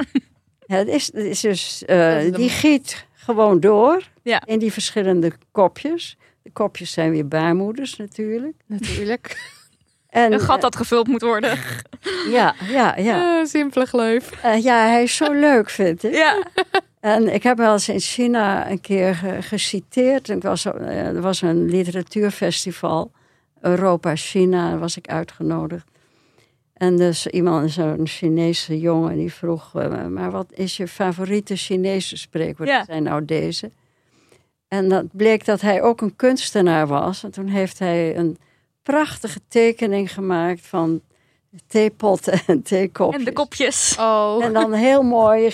het is, het is dus, eh, is die giet gewoon door Ja. in die verschillende kopjes. De kopjes zijn weer baarmoeders natuurlijk. Natuurlijk. En, Een gat dat gevuld moet worden. eh, ja, ja, ja. Eh, simpele gleuf. Eh, ja, hij is zo leuk, vind ik. Ja. En ik heb wel eens in China een keer ge- geciteerd. Ik was, eh, er was een literatuurfestival, Europa-China, was ik uitgenodigd. En dus iemand, zo'n Chinese jongen, die vroeg... eh, maar wat is je favoriete Chinese spreekwoord? Ja. Zijn nou deze. En dat bleek dat hij ook een kunstenaar was. En toen heeft hij een prachtige tekening gemaakt van theepotten en theekopjes. En de kopjes. Oh. En dan heel mooi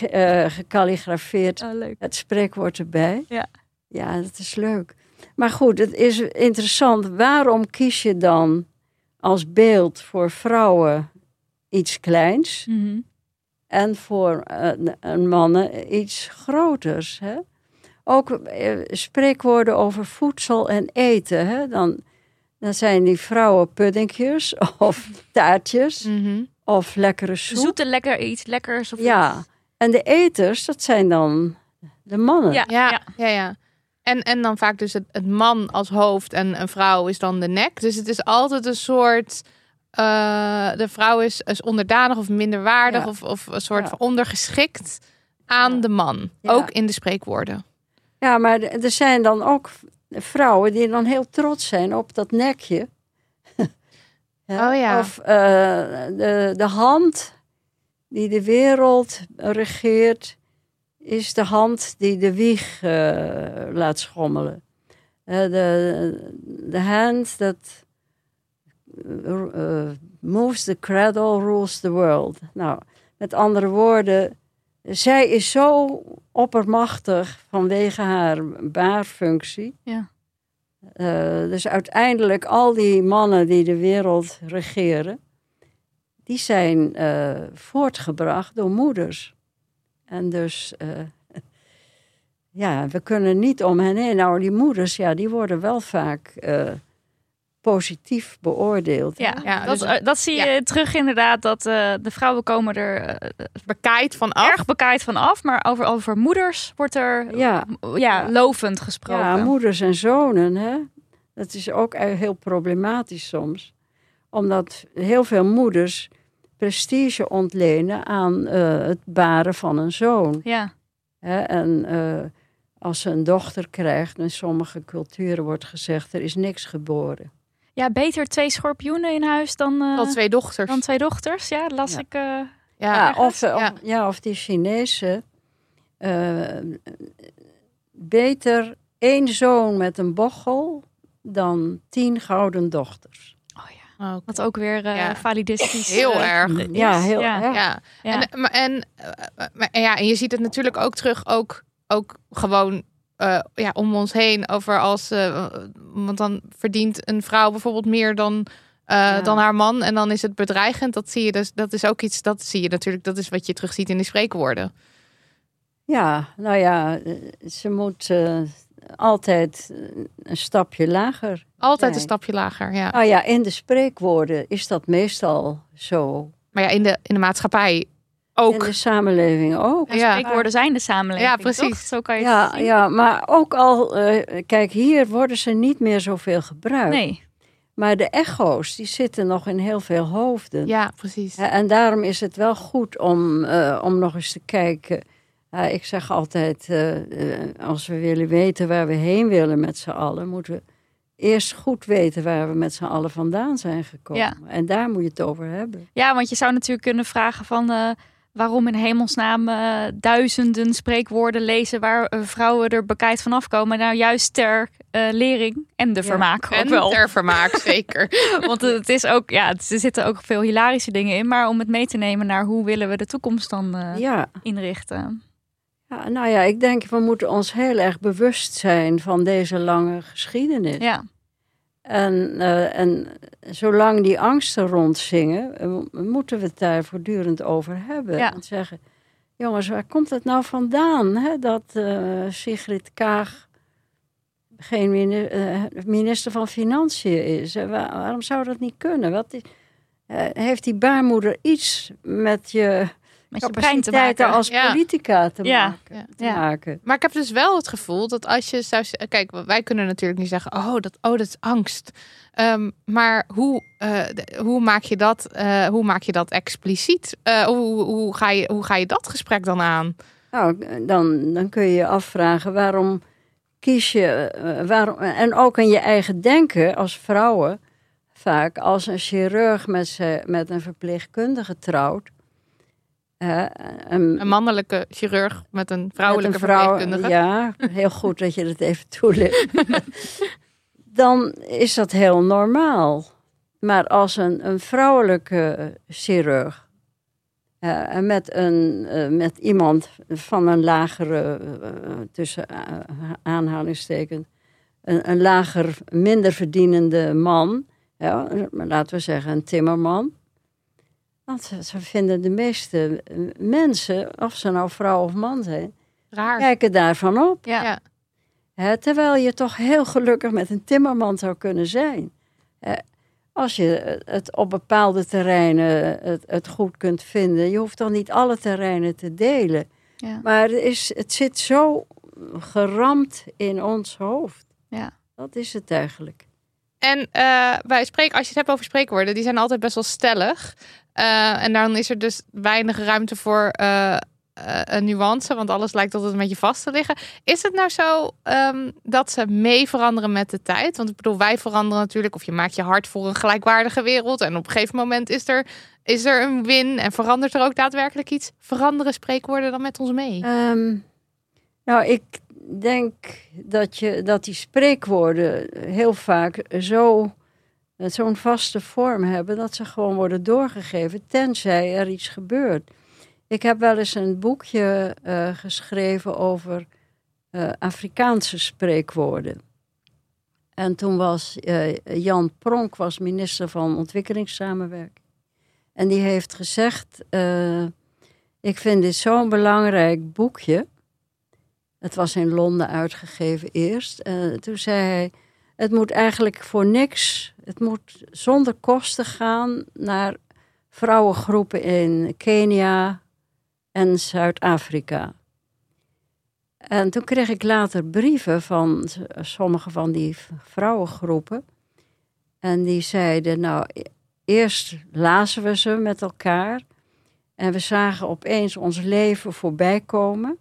gekalligrafeerd Oh, leuk. het spreekwoord erbij. Ja. Ja, dat is leuk. Maar goed, het is interessant. Waarom kies je dan als beeld voor vrouwen iets kleins Mhm. en voor eh, een mannen iets groters? Hè? Ook eh, spreekwoorden over voedsel en eten. Hè? Dan, dan zijn die vrouwen puddingjes of taartjes Mhm. of lekkere soep. Zoete lekker iets, lekkers. Of Ja, iets. en de eters, dat zijn dan de mannen. Ja. Ja, ja, ja. En, en dan vaak dus het, het man als hoofd en een vrouw is dan de nek. Dus het is altijd een soort... eh, de vrouw is, is onderdanig of minderwaardig Ja. of, of een soort van ondergeschikt aan Ja. de man. Ja. Ook in de spreekwoorden. Ja, maar er zijn dan ook vrouwen die dan heel trots zijn op dat nekje. Oh ja. Of eh, de, de hand die de wereld regeert, is de hand die de wieg eh, laat schommelen. Eh, de, de hand that eh, moves the cradle rules the world. Nou, met andere woorden, zij is zo oppermachtig vanwege haar baarfunctie. Ja. Eh, dus uiteindelijk al die mannen die de wereld regeren, die zijn eh, voortgebracht door moeders. En dus, eh, ja, we kunnen niet om hen heen. Nou, die moeders, ja, die worden wel vaak positief beoordeeld. Ja, Ja, dat, dus- eh, dat zie je terug inderdaad. Dat eh, de vrouwen komen er eh, Bekijkt van af. erg bekaaid van af. Maar over, over moeders wordt er Ja. ja. Lovend gesproken. Ja, moeders en zonen, hè? Dat is ook e- heel problematisch soms. Omdat heel veel moeders prestige ontlenen aan eh, het baren van een zoon. Ja. Hè? En eh, als ze een dochter krijgt, in sommige culturen wordt gezegd, er is niks geboren. Ja, beter twee schorpioenen in huis dan, eh, Al twee dochters. dan twee dochters. Ja, las Ja. ik. eh, ja, Ja, of, ja. Of, ja, of die Chinezen. eh, beter één zoon met een bochel dan tien gouden dochters. Oh, oké. wat ook weer eh, Ja. validistisch Heel erg. is. Ja, heel ja. erg. Ja. Ja. En, maar, en, maar, ja, en je ziet het natuurlijk ook terug, ook, ook gewoon eh, ja, om ons heen. Over als, eh, want dan verdient een vrouw bijvoorbeeld meer dan, eh, Ja. dan haar man. En dan is het bedreigend. Dat zie je dus, dat is ook iets, dat zie je natuurlijk, dat is wat je terugziet in die spreekwoorden. Ja, nou ja, ze moet altijd een stapje lager. Altijd een stapje lager, ja. Nou ja, in de spreekwoorden is dat meestal zo. Maar ja, in de, in de maatschappij In ook. de samenleving ook. Ja, spreekwoorden zijn de samenleving. Ja, precies. toch? Zo kan je het Ja, zien. ja, maar ook al, eh, kijk, hier worden ze niet meer zoveel gebruikt. Nee. Maar de echo's, die zitten nog in heel veel hoofden. Ja, precies. En daarom is het wel goed om, eh, om nog eens te kijken. Ik zeg altijd, eh, als we willen weten waar we heen willen met z'n allen, moeten we eerst goed weten waar we met z'n allen vandaan zijn gekomen. Ja. En daar moet je het over hebben. Ja, want je zou natuurlijk kunnen vragen van eh, waarom in hemelsnaam eh, duizenden spreekwoorden lezen waar eh, vrouwen er bekijkt van afkomen. Nou, juist ter eh, lering en de Ja. vermaak ook En wel. ter vermaak, zeker. Want het is ook, ja, het- er zitten ook veel hilarische dingen in. Maar om het mee te nemen naar hoe willen we de toekomst dan Ja. inrichten. ja, nou ja, ik denk we moeten ons heel erg bewust zijn van deze lange geschiedenis. Ja, En, eh, en zolang die angsten rondzingen, eh, moeten we het daar voortdurend over hebben. Ja. En zeggen, jongens, waar komt het nou vandaan hè, dat eh, Sigrid Kaag geen mini- minister van Financiën is? Waar- waarom zou dat niet kunnen? Wat is- heeft die baarmoeder iets met je met je brein te maken. als Ja. politica te, Ja. maken, Ja. te Ja. maken. Maar ik heb dus wel het gevoel dat als je zou... Kijk, wij kunnen natuurlijk niet zeggen... Oh, dat, oh, dat is angst. Ehm, maar hoe, eh, de- hoe, maak je dat, eh, hoe maak je dat expliciet? Eh, hoe, hoe, ga je, hoe ga je dat gesprek dan aan? Nou, dan, dan kun je je afvragen waarom kies je, waarom, en ook in je eigen denken als vrouwen, vaak als een chirurg met, ze, met een verpleegkundige trouwt. Een, Een mannelijke chirurg met een vrouwelijke met een vrouw- verpleegkundige. Ja, heel goed dat je dat even toelicht. dan is dat heel normaal. Maar als een, een vrouwelijke chirurg en met, een, eh, met iemand van een lagere, eh, tussen eh, aanhalingstekens, een, een lager, minder verdienende man, ja, laten we zeggen een timmerman. Want ze, ze vinden de meeste eh, mensen, of ze nou vrouw of man zijn, Raar. kijken daarvan op. Ja. Terwijl je toch heel gelukkig met een timmerman zou kunnen zijn. Hè, als je het op bepaalde terreinen het, het goed kunt vinden. Je hoeft dan niet alle terreinen te delen. Ja. Maar het, is, het zit zo geramd in ons hoofd. Ja. Dat is het eigenlijk. En eh, bij spreek, als je het hebt over spreekwoorden, die zijn altijd best wel stellig. Eh, en dan is er dus weinig ruimte voor een nuance, want alles lijkt altijd een beetje vast te liggen. Is het nou zo ehm, dat ze mee veranderen met de tijd? Want ik bedoel, wij veranderen natuurlijk, of je maakt je hard voor een gelijkwaardige wereld. En op een gegeven moment is er, is er een win en verandert er ook daadwerkelijk iets. Veranderen spreekwoorden dan met ons mee? Ehm, nou, ik denk dat, je, dat die spreekwoorden heel vaak zo, zo'n vaste vorm hebben dat ze gewoon worden doorgegeven, tenzij er iets gebeurt. Ik heb wel eens een boekje eh, geschreven over eh, Afrikaanse spreekwoorden. En toen was eh, Jan Pronk was minister van Ontwikkelingssamenwerking. En die heeft gezegd, eh, ik vind dit zo'n belangrijk boekje. Het was in Londen uitgegeven eerst. En toen zei hij, het moet eigenlijk voor niks, het moet zonder kosten gaan naar vrouwengroepen in Kenia en Zuid-Afrika. En toen kreeg ik later brieven van sommige van die vrouwengroepen. En die zeiden, nou, e- eerst lazen we ze met elkaar. En we zagen opeens ons leven voorbij komen.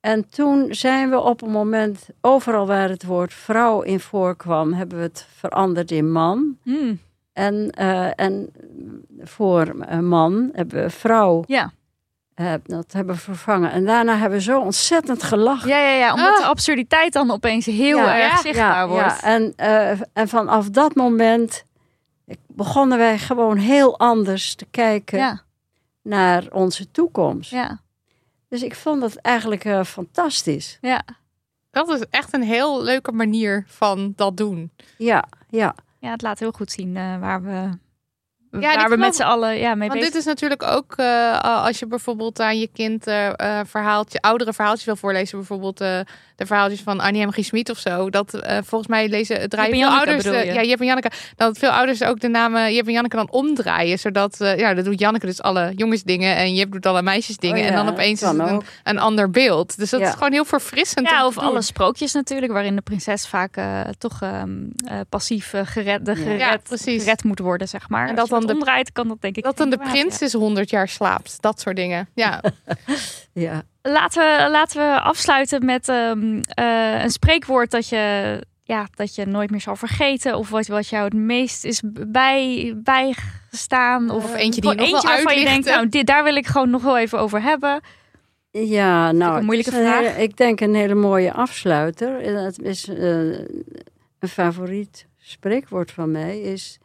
En toen zijn we op een moment, overal waar het woord vrouw in voorkwam, hebben we het veranderd in man. Hmm. En, eh, en voor een man hebben we vrouw. Ja. eh, dat hebben we vervangen. En daarna hebben we zo ontzettend gelachen. Ja, ja, ja, omdat Ah. de absurditeit dan opeens heel Ja, erg ja, zichtbaar wordt. Ja, en, eh, en vanaf dat moment begonnen wij gewoon heel anders te kijken naar onze toekomst. ja, Dus ik vond dat eigenlijk eh, fantastisch. ja. Dat is echt een heel leuke manier van dat doen. Ja, ja. Ja, het laat heel goed zien eh, waar we, die waar we met z'n allen ja, mee Want bezig dit is natuurlijk ook eh, als je bijvoorbeeld aan je kind eh eh, verhaaltje, oudere verhaaltjes wil voorlezen. Bijvoorbeeld eh, de verhaaltjes van Annie M. G. Smit of zo. Dat eh, volgens mij lezen, draaien en veel Janneke ouders. eh, je? ja, Jip en Janneke. Dat veel ouders ook de namen Jip en Janneke dan omdraaien. Zodat, eh, ja, dat doet Janneke dus alle jongensdingen. En Jip doet alle meisjesdingen. Oh ja, en dan opeens is het een, een ander beeld. Dus dat Ja. is gewoon heel verfrissend. Ja, of doen. alle sprookjes natuurlijk, waarin de prinses vaak eh, toch ehm, eh, passief eh, gered, de Ja. gered, Ja, moet worden, zeg maar. En dat dat dan de- omdraait, kan dat denk ik Dat dan de prins ja. is 100 jaar slaapt. Dat soort dingen. Ja. ja. Laten we, laten we afsluiten met ehm, eh, een spreekwoord dat je, ja, dat je nooit meer zal vergeten. Of wat, wat jou het meest is bij, bijgestaan. Of, Of eentje die je nog eentje wil waarvan je denkt, nou, dit, daar wil ik gewoon nog wel even over hebben. Ja, nou, een moeilijke een vraag. hele- ik denk een hele mooie afsluiter. En Het is eh, een favoriet spreekwoord van mij is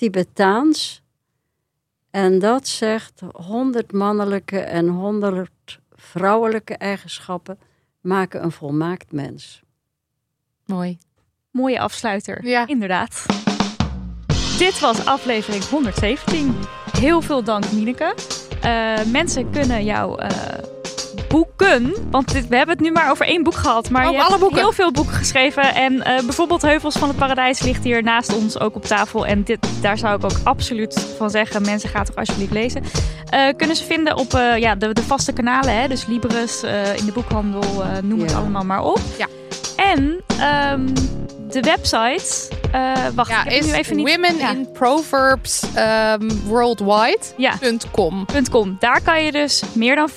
Tibetaans. En dat zegt 100 mannelijke en 100 vrouwelijke eigenschappen maken een volmaakt mens. Mooi. Mooie afsluiter, Ja. inderdaad. Dit was aflevering 117. Heel veel dank, Nieneke. Eh, mensen kunnen jou eh, boeken. Want dit, we hebben het nu maar over één boek gehad. Maar Oh, je alle hebt boeken. heel veel boeken geschreven. En eh, bijvoorbeeld Heuvels van het Paradijs ligt hier naast ons ook op tafel. En dit, daar zou ik ook absoluut van zeggen. Mensen, gaat toch alsjeblieft lezen. Eh, kunnen ze vinden op eh, ja, de, de vaste kanalen. Hè? Dus Libris, in de boekhandel, noem het allemaal maar op. Ja. En ehm, de website... eh, wacht, Ja, ik heb is nu even niet... Women Ja. in Proverbs ehm, Worldwide. Ja. .com. .com. Daar kan je dus meer dan 15.000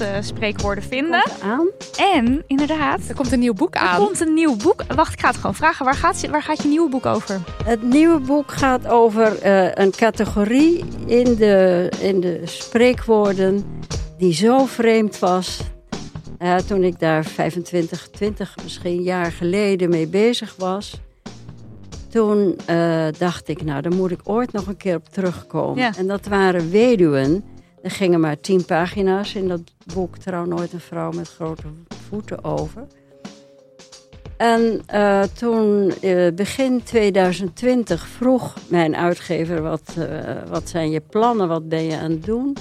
eh, spreekwoorden vinden. Komt aan. En inderdaad, Er komt een nieuw boek er aan. komt een nieuw boek. Wacht, ik ga het gewoon vragen. Waar gaat, je- waar gaat je nieuwe boek over? Het nieuwe boek gaat over eh, een categorie in de, in de spreekwoorden die zo vreemd was. Eh, toen ik daar 25, 20 misschien jaar geleden mee bezig was. Toen eh, dacht ik, nou, daar moet ik ooit nog een keer op terugkomen. Ja. En dat waren weduwen. Er gingen maar tien pagina's in dat boek Trouw nooit een vrouw met grote voeten over. En eh, toen, begin 2020, vroeg mijn uitgever: wat, wat zijn je plannen, wat ben je aan het doen?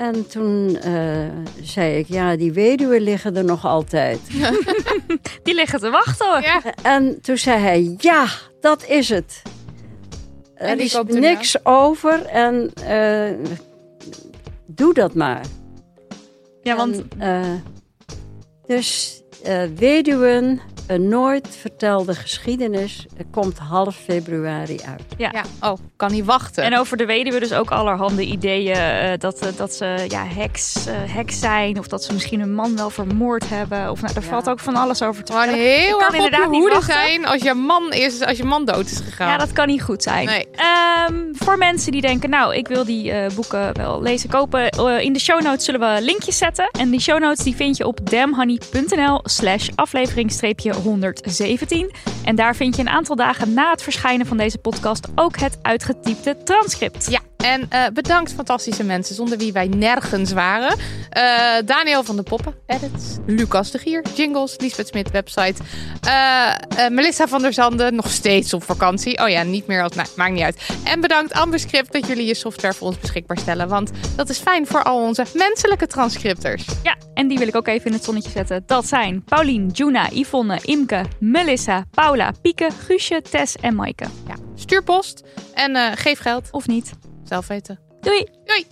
En toen eh, zei ik: Ja, die weduwen liggen er nog altijd. Die liggen te wachten hoor. Ja. En toen zei hij: Ja, dat is het. En Er is niks over en eh, doe dat maar. Ja, want En, eh, dus eh, Weduwen, een nooit vertelde geschiedenis, eh, komt half februari uit. Ja. Oh, kan niet wachten. en over de weduwe dus ook allerhande ideeën. eh, dat, eh, dat ze ja, heks, eh, heks zijn. Of dat ze misschien een man wel vermoord hebben. Of nou, er Ja. valt ook van alles over te vertellen. Ik heel kan erg op je inderdaad hoede zijn als je man is, als je man dood is gegaan. Ja, dat kan niet goed zijn. Nee. Ehm, voor mensen die denken, nou, ik wil die eh, boeken wel lezen, kopen. eh, in de show notes zullen we linkjes zetten. En die show notes die vind je op damhoney.nl slash aflevering-117. En daar vind je een aantal dagen na het verschijnen van deze podcast ook het uitgetypte transcript. Ja, en eh, bedankt fantastische mensen zonder wie wij nergens waren. Eh, Daniel van de Poppen, edits. Lucas de Gier, jingles. Lisbeth Smit, website. Eh, Melissa van der Zanden, nog steeds op vakantie. Oh ja, niet meer als... Nou, maakt niet uit. En bedankt Amberscript dat jullie je software voor ons beschikbaar stellen. Want dat is fijn voor al onze menselijke transcripters. Ja, en die wil ik ook even in het zonnetje zetten. Dat zijn Paulien, Juna, Yvonne, Imke, Melissa, Paula, Pieke, Guusje, Tess en Maaike. Ja, stuur post en geef geld. Of niet. Zelf weten. Doei! Doei!